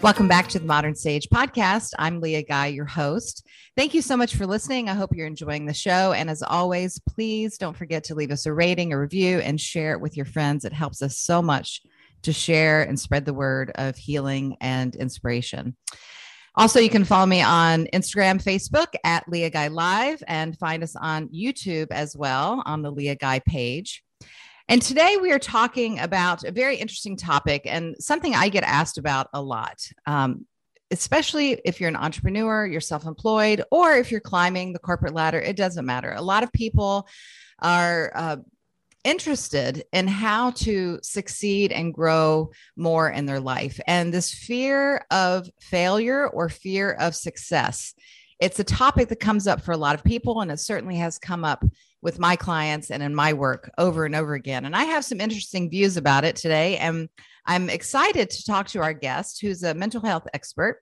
Welcome back to the Modern Sage podcast. I'm Leah Guy, your host. Thank you so much for listening. I hope you're enjoying the show. And as always, please don't forget to leave us a rating, a review, and share it with your friends. It helps us so much to share and spread the word of healing and inspiration. Also, you can follow me on Instagram, Facebook at Leah Guy Live, and find us on YouTube as well on the Leah Guy page. And today we are talking about a very interesting topic and something I get asked about a lot, um, especially if you're an entrepreneur, you're self employed, or if you're climbing the corporate ladder. It doesn't matter. A lot of people are. Uh, interested in how to succeed and grow more in their life. And this fear of failure or fear of success, it's a topic that comes up for a lot of people, and it certainly has come up with my clients and in my work over and over again. And I have some interesting views about it today. And I'm excited to talk to our guest, who's a mental health expert,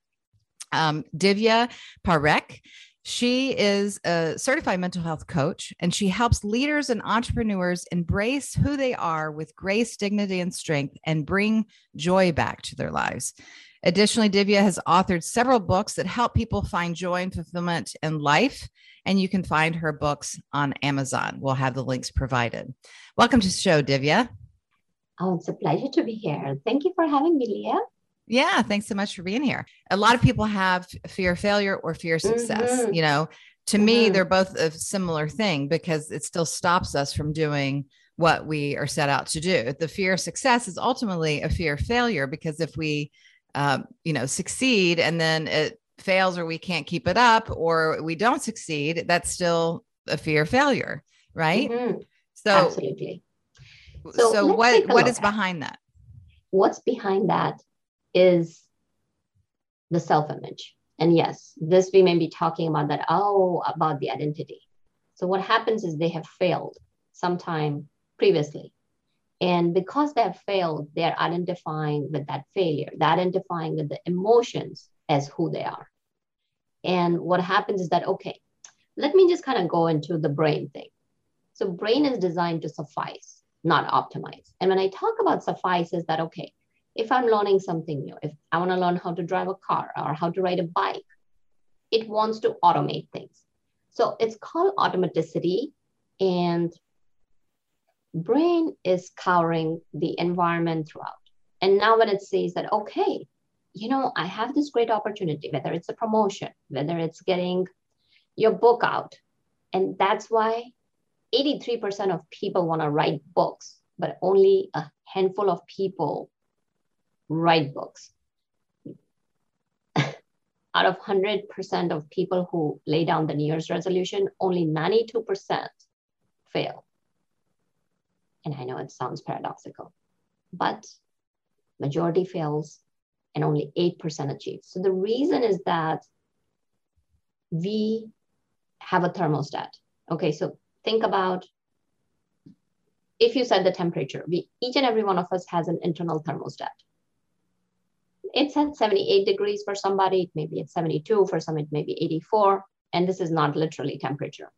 um, Divya Parekh. She is a certified mental health coach and she helps leaders and entrepreneurs embrace who they are with grace, dignity, and strength and bring joy back to their lives. Additionally, Divya has authored several books that help people find joy and fulfillment in life and you can find her books on Amazon. We'll have the links provided. Welcome to the show, Divya. Oh, it's a pleasure to be here. Thank you for having me, Leah. Yeah, thanks so much for being here. A lot of people have fear of failure or fear of success. Mm-hmm. You know, to mm-hmm. me, they're both a similar thing because it still stops us from doing what we are set out to do. The fear of success is ultimately a fear of failure because if we, um, you know, succeed and then it fails or we can't keep it up or we don't succeed, that's still a fear of failure, right? Mm-hmm. So absolutely. So, so what what is behind that? What's behind that is the self-image. And yes, this we may be talking about that, oh, about the identity. So what happens is they have failed sometime previously. And because they have failed, they're identifying with that failure, they're identifying with the emotions as who they are. And what happens is that, okay, let me just kind of go into the brain thing. So brain is designed to suffice, not optimize. And when I talk about suffice is that, okay, if I'm learning something new, if I want to learn how to drive a car or how to ride a bike, it wants to automate things. So it's called automaticity and brain is covering the environment throughout. And now when it says that, okay, you know, I have this great opportunity, whether it's a promotion, whether it's getting your book out. And that's why 83% of people want to write books, but only a handful of people write books. Out of 100% of people who lay down the New Year's resolution, only 92% fail. And I know it sounds paradoxical, but majority fails and only 8% achieve. So the reason is that we have a thermostat. Okay, so think about if you set the temperature, we each and every one of us has an internal thermostat. It's at 78 degrees for somebody, It maybe it's 72, for some it may be 84, and this is not literally temperature.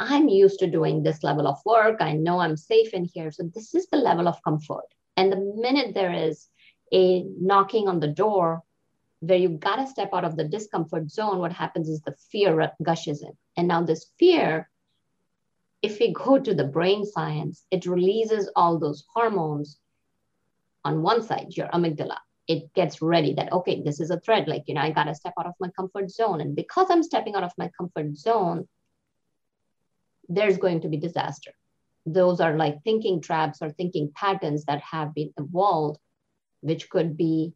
I'm used to doing this level of work. I know I'm safe in here. So this is the level of comfort. And the minute there is a knocking on the door where you got to step out of the discomfort zone, what happens is the fear gushes in. And now, this fear, if we go to the brain science, it releases all those hormones on one side, your amygdala. It gets ready that, okay, this is a threat. Like, you know, I got to step out of my comfort zone. And because I'm stepping out of my comfort zone, there's going to be disaster. Those are like thinking traps or thinking patterns that have been evolved which could be,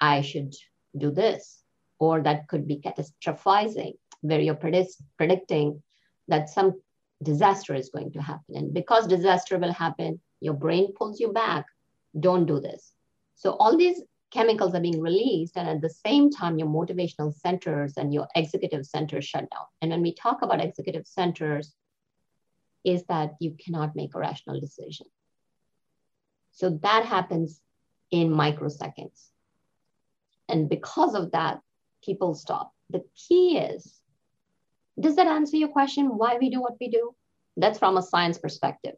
I should do this, or that could be catastrophizing, where you're predict- predicting that some disaster is going to happen. And because disaster will happen, your brain pulls you back. Don't do this. So all these chemicals are being released, and at the same time, your motivational centers and your executive centers shut down. And when we talk about executive centers, is that you cannot make a rational decision. So that happens in microseconds. And because of that, people stop. The key is does that answer your question why we do what we do? That's from a science perspective.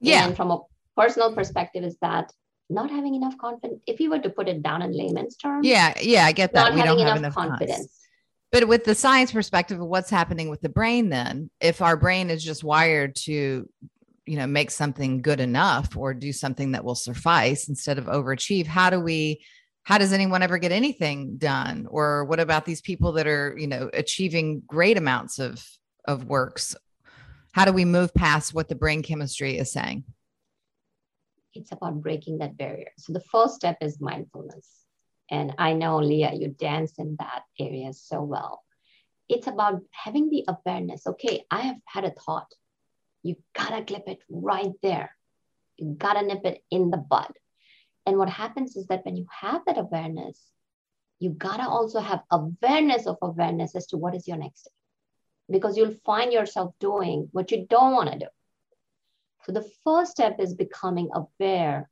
Yeah. And from a personal perspective, is that not having enough confidence. If you were to put it down in layman's terms, yeah, yeah, I get that. Not we having enough, enough confidence. But with the science perspective of what's happening with the brain, then if our brain is just wired to, you know, make something good enough or do something that will suffice instead of overachieve, how do we? How does anyone ever get anything done? Or what about these people that are, you know, achieving great amounts of of works? How do we move past what the brain chemistry is saying? It's about breaking that barrier. So the first step is mindfulness. And I know, Leah, you dance in that area so well. It's about having the awareness. Okay, I have had a thought. You gotta clip it right there. You gotta nip it in the bud. And what happens is that when you have that awareness, you gotta also have awareness of awareness as to what is your next step. Because you'll find yourself doing what you don't want to do. So the first step is becoming aware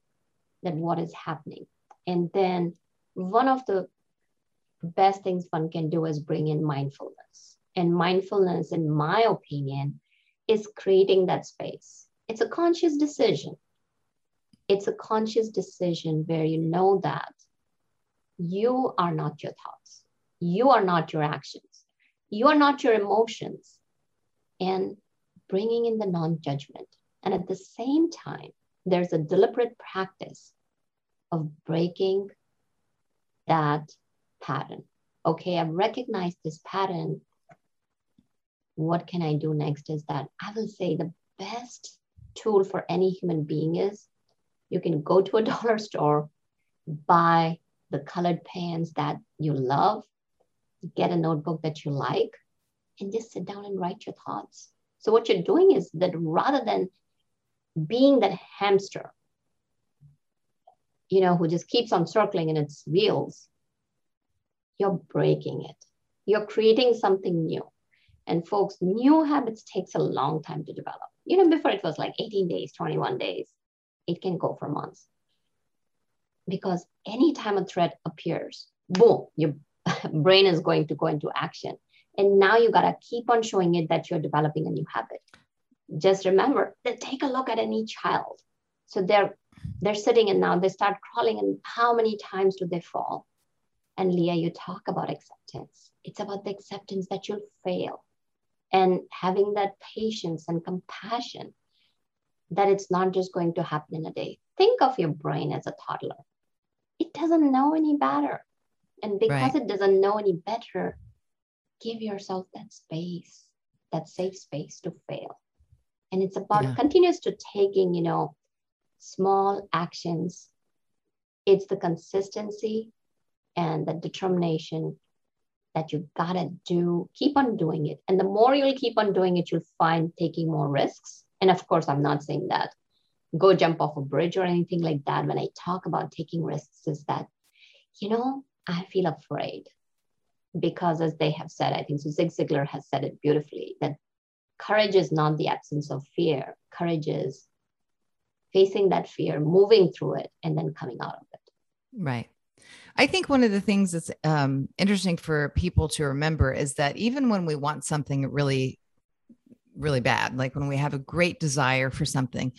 that what is happening. And then one of the best things one can do is bring in mindfulness. And mindfulness, in my opinion, is creating that space. It's a conscious decision. It's a conscious decision where you know that you are not your thoughts, you are not your actions, you are not your emotions, and bringing in the non judgment. And at the same time, there's a deliberate practice of breaking that pattern. Okay, I've recognized this pattern. What can I do next? Is that I will say the best tool for any human being is you can go to a dollar store, buy the colored pens that you love, get a notebook that you like, and just sit down and write your thoughts. So, what you're doing is that rather than being that hamster, you know, who just keeps on circling in its wheels, you're breaking it. You're creating something new. And folks, new habits takes a long time to develop. You know, before it was like 18 days, 21 days. It can go for months. Because anytime a threat appears, boom, your brain is going to go into action. And now you got to keep on showing it that you're developing a new habit just remember that take a look at any child. So they're they're sitting and now they start crawling and how many times do they fall? And Leah, you talk about acceptance. It's about the acceptance that you'll fail and having that patience and compassion that it's not just going to happen in a day. Think of your brain as a toddler. It doesn't know any better. And because right. it doesn't know any better, give yourself that space, that safe space to fail and it's about yeah. continuous to taking you know small actions. It's the consistency and the determination that you gotta do keep on doing it. And the more you'll keep on doing it you'll find taking more risks. And of course i'm not saying that go jump off a bridge or anything like that. When i talk about taking risks is that you know i feel afraid because as they have said i think so zig ziglar has said it beautifully that courage is not the absence of fear. Courage is facing that fear, moving through it, and then coming out of it. Right. I think one of the things that's um, interesting for people to remember is that even when we want something really, really bad, like when we have a great desire for something,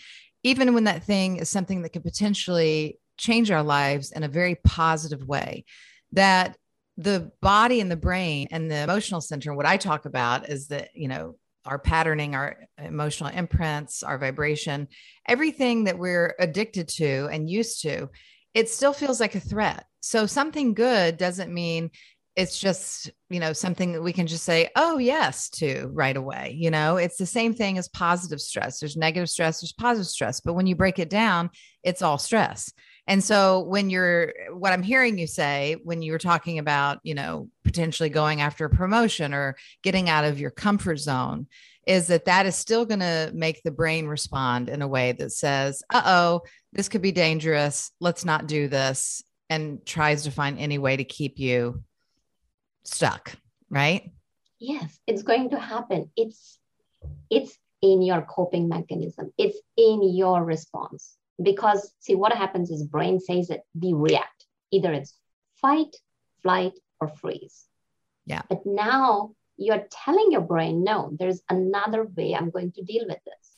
even when that thing is something that could potentially change our lives in a very positive way, that the body and the brain and the emotional center, what I talk about is that, you know, our patterning, our emotional imprints, our vibration, everything that we're addicted to and used to, it still feels like a threat. So something good doesn't mean it's just, you know, something that we can just say, oh, yes, to right away. You know, it's the same thing as positive stress. There's negative stress, there's positive stress. But when you break it down, it's all stress. And so when you're what I'm hearing you say when you were talking about, you know, potentially going after a promotion or getting out of your comfort zone is that that is still going to make the brain respond in a way that says, "Uh-oh, this could be dangerous. Let's not do this." and tries to find any way to keep you stuck, right? Yes, it's going to happen. It's it's in your coping mechanism. It's in your response because see what happens is brain says that we react either it's fight flight or freeze yeah but now you're telling your brain no there's another way i'm going to deal with this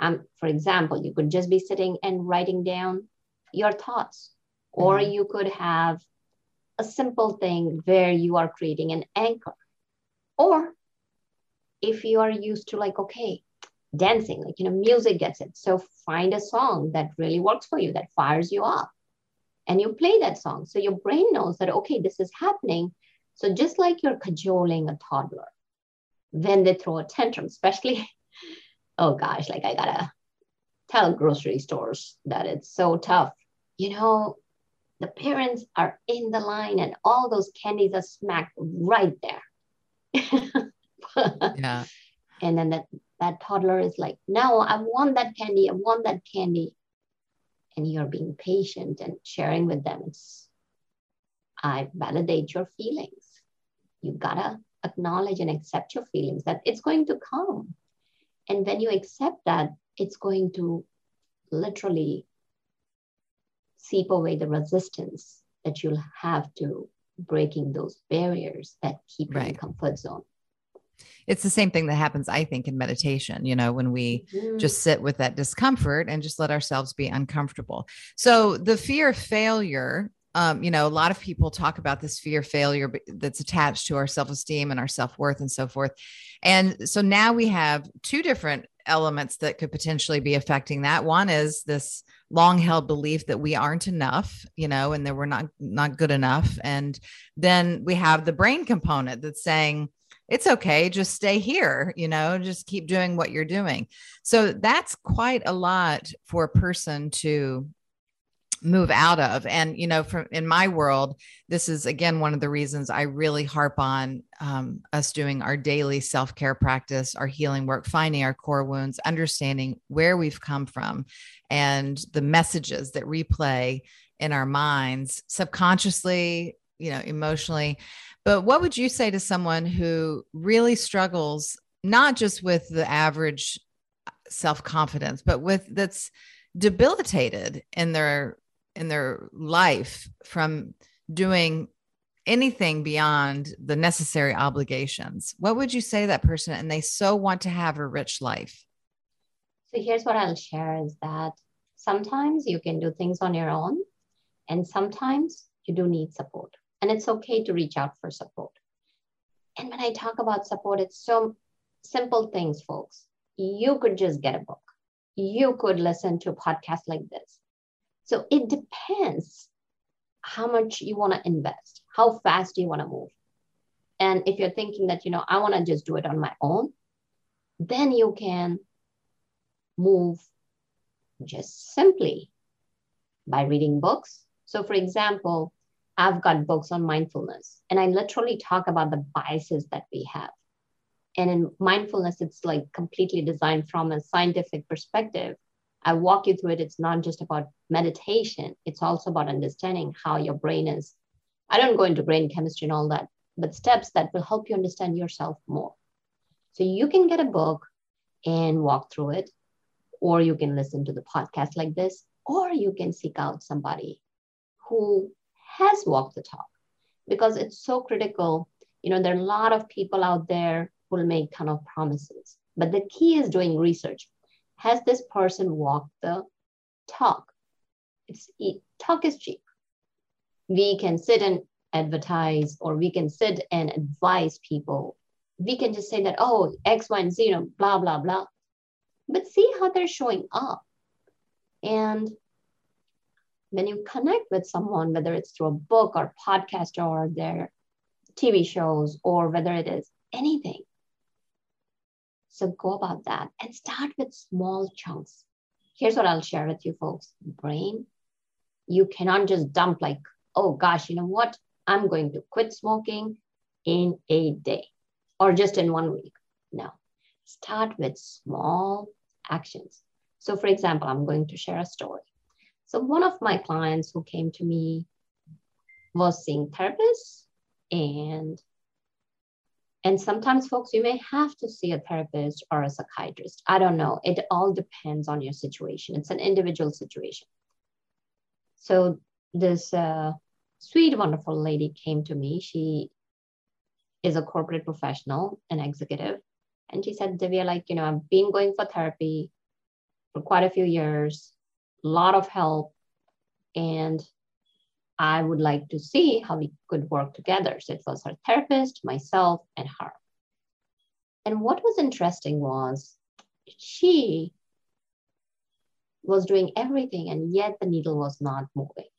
um, for example you could just be sitting and writing down your thoughts. Or mm-hmm. you could have a simple thing where you are creating an anchor. Or if you are used to, like, okay, dancing, like, you know, music gets it. So find a song that really works for you, that fires you up. And you play that song. So your brain knows that, okay, this is happening. So just like you're cajoling a toddler, when they throw a tantrum, especially, oh gosh, like I gotta tell grocery stores that it's so tough. You know, the parents are in the line and all those candies are smacked right there. yeah. And then that, that toddler is like, no, I want that candy. I want that candy. And you're being patient and sharing with them. It's, I validate your feelings. You gotta acknowledge and accept your feelings that it's going to come. And when you accept that, it's going to literally seep away the resistance that you'll have to breaking those barriers that keep right. you in comfort zone it's the same thing that happens i think in meditation you know when we mm-hmm. just sit with that discomfort and just let ourselves be uncomfortable so the fear of failure um, you know, a lot of people talk about this fear of failure that's attached to our self esteem and our self worth and so forth. And so now we have two different elements that could potentially be affecting that. One is this long held belief that we aren't enough, you know, and that we're not not good enough. And then we have the brain component that's saying, it's okay just stay here you know just keep doing what you're doing. So that's quite a lot for a person to move out of. And you know from in my world this is again one of the reasons i really harp on um, us doing our daily self-care practice our healing work finding our core wounds understanding where we've come from and the messages that replay in our minds subconsciously you know emotionally but what would you say to someone who really struggles not just with the average uh, self-confidence but with that's debilitated in their in their life from doing anything beyond the necessary obligations, what would you say to that person? And they so want to have a rich life. So here's what I'll share is that sometimes you can do things on your own, and sometimes you do need support. And it's okay to reach out for support. And when I talk about support, it's so simple things, folks. You could just get a book. You could listen to a podcast like this. So it depends how much you want to invest, how fast you want to move. And if you're thinking that, you know, I want to just do it on my own, then you can move just simply by reading books. So, for example, I've got books on mindfulness, and I literally talk about the biases that we have. And in mindfulness, it's like completely designed from a scientific perspective I walk you through it. It's not just about meditation, it's also about understanding how your brain is. I don't go into brain chemistry and all that, but steps that will help you understand yourself more. So you can get a book and walk through it, or you can listen to the podcast like this, or you can seek out somebody who has walked the talk because it's so critical. You know, there are a lot of people out there who will make ton of promises, but the key is doing research has this person walked the talk? It's talk is cheap. We can sit and advertise, or we can sit and advise people. We can just say that, oh, X, Y, and Z, you know, blah, blah, blah. But see how they're showing up. And when you connect with someone, whether it's through a book or podcast or their TV shows, or whether it is anything, so go about that and start with small chunks. Here's what I'll share with you folks brain, you cannot just dump like, oh gosh, you know what? I'm going to quit smoking in a day or just in one week. No, start with small actions. So, for example, I'm going to share a story. So, one of my clients who came to me was seeing therapists and and sometimes, folks, you may have to see a therapist or a psychiatrist. I don't know. It all depends on your situation. It's an individual situation. So, this uh, sweet, wonderful lady came to me. She is a corporate professional, an executive. And she said, Divya, like, you know, I've been going for therapy for quite a few years, lot of help. and I would like to see how we could work together. So it was her therapist, myself, and her. And what was interesting was she was doing everything, and yet the needle was not moving.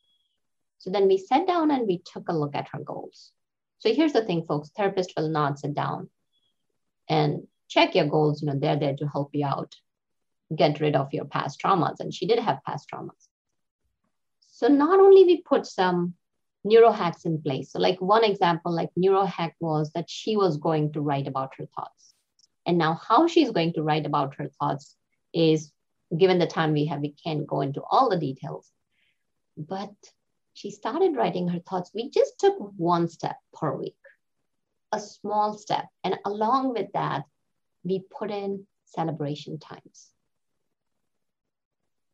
So then we sat down and we took a look at her goals. So here's the thing, folks therapists will not sit down and check your goals. You know, they're there to help you out, get rid of your past traumas. And she did have past traumas. So not only we put some neuro hacks in place. So like one example, like neuro hack was that she was going to write about her thoughts. And now how she's going to write about her thoughts is given the time we have, we can't go into all the details. But she started writing her thoughts. We just took one step per week, a small step. And along with that, we put in celebration times.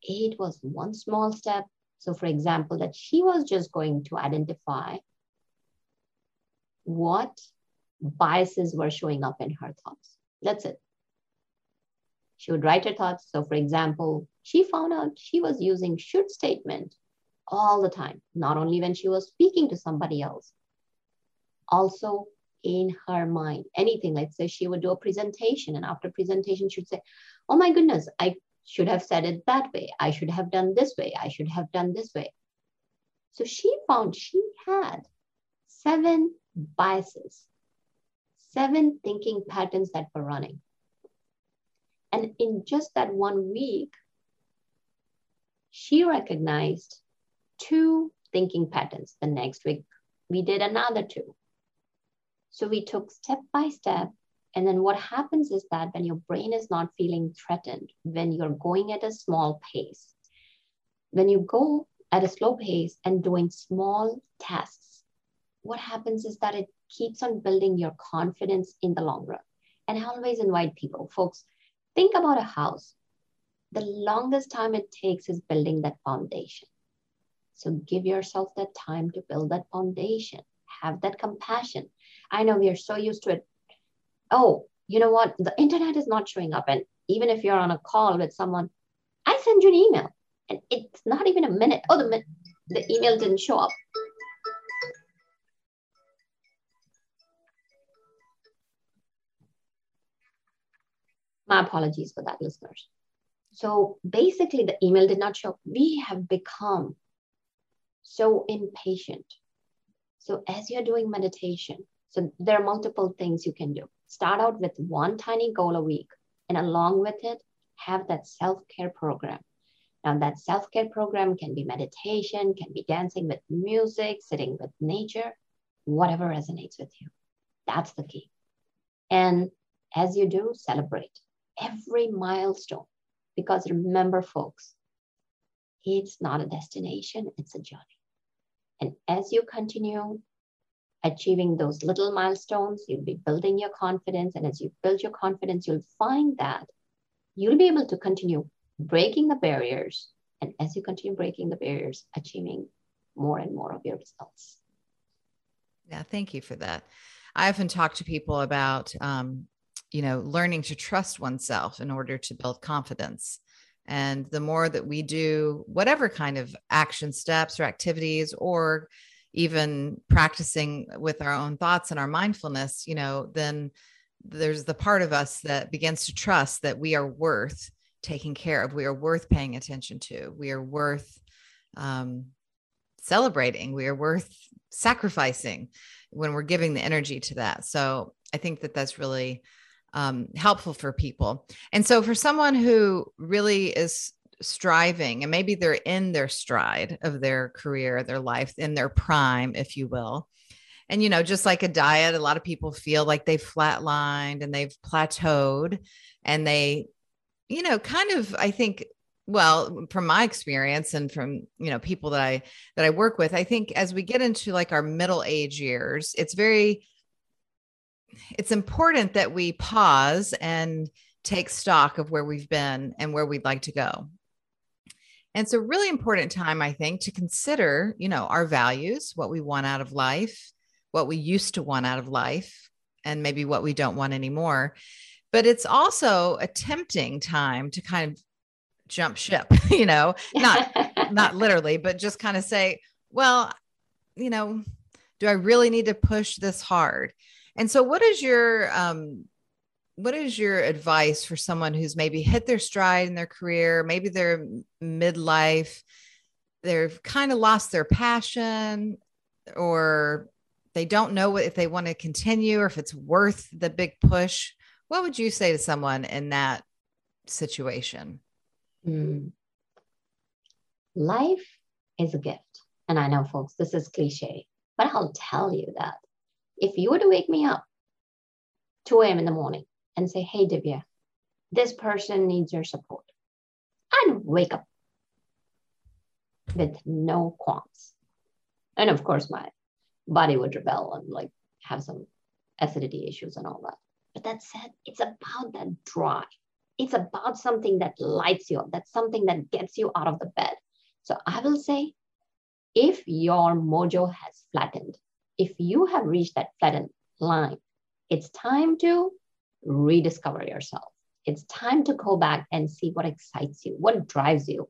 It was one small step so, for example, that she was just going to identify what biases were showing up in her thoughts. That's it. She would write her thoughts. So, for example, she found out she was using should statement all the time, not only when she was speaking to somebody else, also in her mind. Anything, let's say she would do a presentation, and after presentation, she would say, Oh my goodness, I should have said it that way. I should have done this way. I should have done this way. So she found she had seven biases, seven thinking patterns that were running. And in just that one week, she recognized two thinking patterns. The next week, we did another two. So we took step by step and then what happens is that when your brain is not feeling threatened, when you're going at a small pace, when you go at a slow pace and doing small tasks, what happens is that it keeps on building your confidence in the long run. And I always invite people, folks, think about a house. The longest time it takes is building that foundation. So give yourself that time to build that foundation. Have that compassion. I know we are so used to it oh, you know what? The internet is not showing up. And even if you're on a call with someone, I send you an email and it's not even a minute. Oh, the, the email didn't show up. My apologies for that, listeners. So basically, the email did not show up. We have become so impatient. So as you're doing meditation, so there are multiple things you can do. Start out with one tiny goal a week, and along with it, have that self care program. Now, that self care program can be meditation, can be dancing with music, sitting with nature, whatever resonates with you. That's the key. And as you do, celebrate every milestone. Because remember, folks, it's not a destination, it's a journey. And as you continue achieving those little milestones, you'll be building your confidence. And as you build your confidence, you'll find that you'll be able to continue breaking the barriers. And as you continue breaking the barriers, achieving more and more of your results. Yeah, thank you for that. I often talk to people about, um, you know, learning to trust oneself in order to build confidence. And the more that we do whatever kind of action steps or activities or even practicing with our own thoughts and our mindfulness, you know, then there's the part of us that begins to trust that we are worth taking care of. We are worth paying attention to. We are worth um, celebrating. We are worth sacrificing when we're giving the energy to that. So I think that that's really um, helpful for people. And so for someone who really is striving and maybe they're in their stride of their career, their life, in their prime, if you will. And, you know, just like a diet, a lot of people feel like they've flatlined and they've plateaued and they, you know, kind of, I think, well, from my experience and from, you know, people that I, that I work with, I think as we get into like our middle age years, it's very, it's important that we pause and take stock of where we've been and where we'd like to go. And it's a really important time, I think, to consider, you know, our values, what we want out of life, what we used to want out of life, and maybe what we don't want anymore. But it's also a tempting time to kind of jump ship, you know, not not literally, but just kind of say, well, you know, do I really need to push this hard? And so, what is your um, what is your advice for someone who's maybe hit their stride in their career, maybe they're midlife, they've kind of lost their passion, or they don't know if they want to continue or if it's worth the big push? What would you say to someone in that situation? Mm. Life is a gift. And I know, folks, this is cliche, but I'll tell you that if you were to wake me up 2 a.m. in the morning and say, Hey, Divya, this person needs your support, I'd wake up with no qualms. And of course, my body would rebel and like have some acidity issues and all that. But that said, it's about that drive. It's about something that lights you up. That's something that gets you out of the bed. So I will say, if your mojo has flattened, if you have reached that flattened line, it's time to rediscover yourself. It's time to go back and see what excites you, what drives you,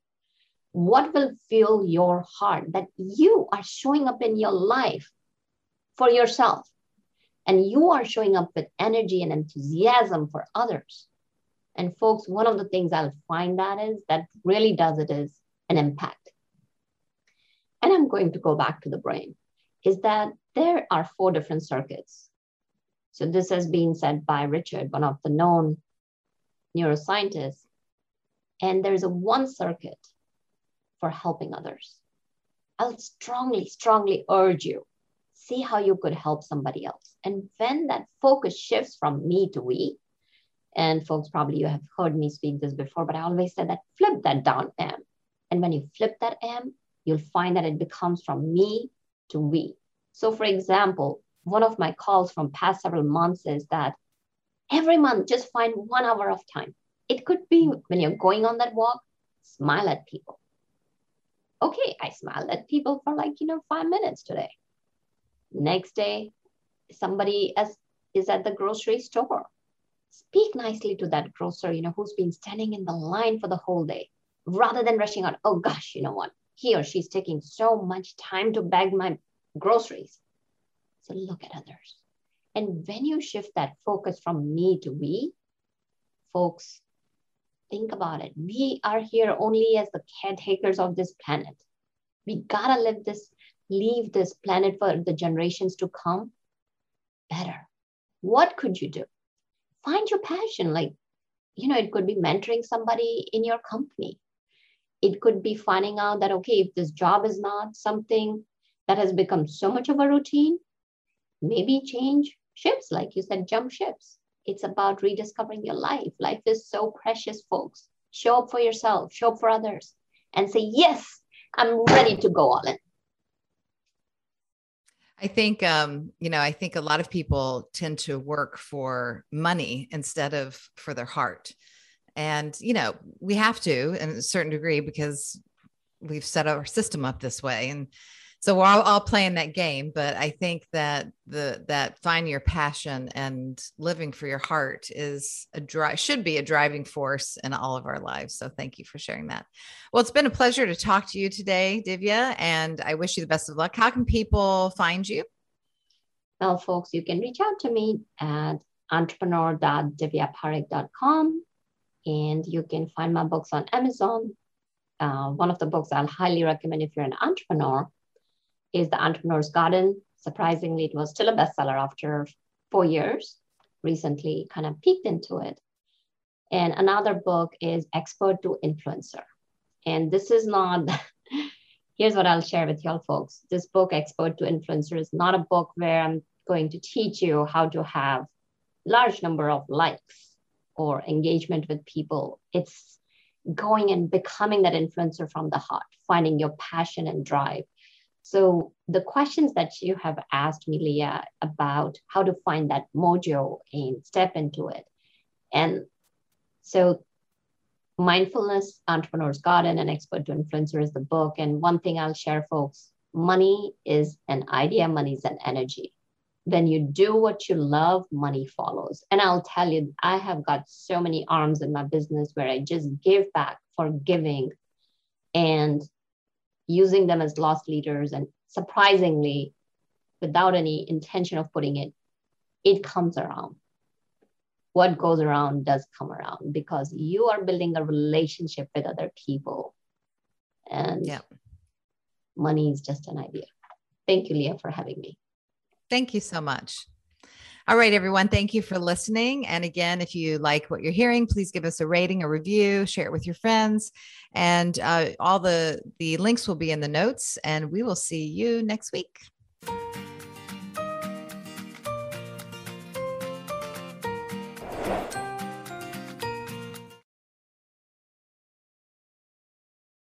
what will fill your heart that you are showing up in your life for yourself. And you are showing up with energy and enthusiasm for others. And folks, one of the things I'll find that is that really does it is an impact. And I'm going to go back to the brain, is that there are four different circuits. So this has been said by Richard, one of the known neuroscientists. And there's a one circuit for helping others. I'll strongly, strongly urge you see how you could help somebody else. And when that focus shifts from me to we, and folks, probably you have heard me speak this before, but I always said that flip that down M. And when you flip that M, you'll find that it becomes from me to we. So, for example, one of my calls from past several months is that every month just find one hour of time. It could be when you're going on that walk, smile at people. Okay, I smiled at people for like, you know, five minutes today. Next day, somebody as is at the grocery store. Speak nicely to that grocer, you know, who's been standing in the line for the whole day, rather than rushing out. Oh gosh, you know what? He or she's taking so much time to bag my groceries. So look at others. And when you shift that focus from me to we, folks, think about it. We are here only as the caretakers of this planet. We gotta live this leave this planet for the generations to come better? What could you do? Find your passion. Like, you know, it could be mentoring somebody in your company. It could be finding out that, okay, if this job is not something that has become so much of a routine, maybe change ships, like you said, jump ships. It's about rediscovering your life. Life is so precious, folks. Show up for yourself, show up for others, and say, yes, I'm ready to go all in. I think, um, you know, I think a lot of people tend to work for money instead of for their heart. And, you know, we have to in a certain degree because we've set our system up this way. And so we're all, all playing that game but i think that the that find your passion and living for your heart is a drive should be a driving force in all of our lives. So thank you for sharing that. Well it's been a pleasure to talk to you today divya and i wish you the best of luck. How can people find you? Well folks you can reach out to me at entrepreneur.divyaparekh.com and you can find my books on amazon. Uh, one of the books I'll highly recommend if you're an entrepreneur is The Entrepreneur's Garden. Surprisingly, it was still a bestseller after four years. Recently, kind of peeked into it. And another book is Expert to Influencer. And this is not, here's what I'll share with y'all folks. This book, Expert to Influencer, is not a book where I'm going to teach you how to have large number of likes or engagement with people. It's going and becoming that influencer from the heart, finding your passion and drive, so the questions that you have asked me, Leah, about how to find that mojo and step into it. And so Mindfulness, Entrepreneur's Garden, and Expert to Influencer is the book. And one thing I'll share, folks, money is an idea, money is an energy. When you do what you love, money follows. And I'll tell you, I have got so many arms in my business where I just give back for giving. And using them as loss leaders and surprisingly without any intention of putting it it comes around. What goes around does come around because you are building a relationship with other people. And yeah. money is just an idea. Thank you leah for having me. Thank you so much all right, everyone. Thank you for listening. And again, if you like what you're hearing, please give us a rating, a review, share it with your friends. And uh, all the the links will be in the notes. And we will see you next week.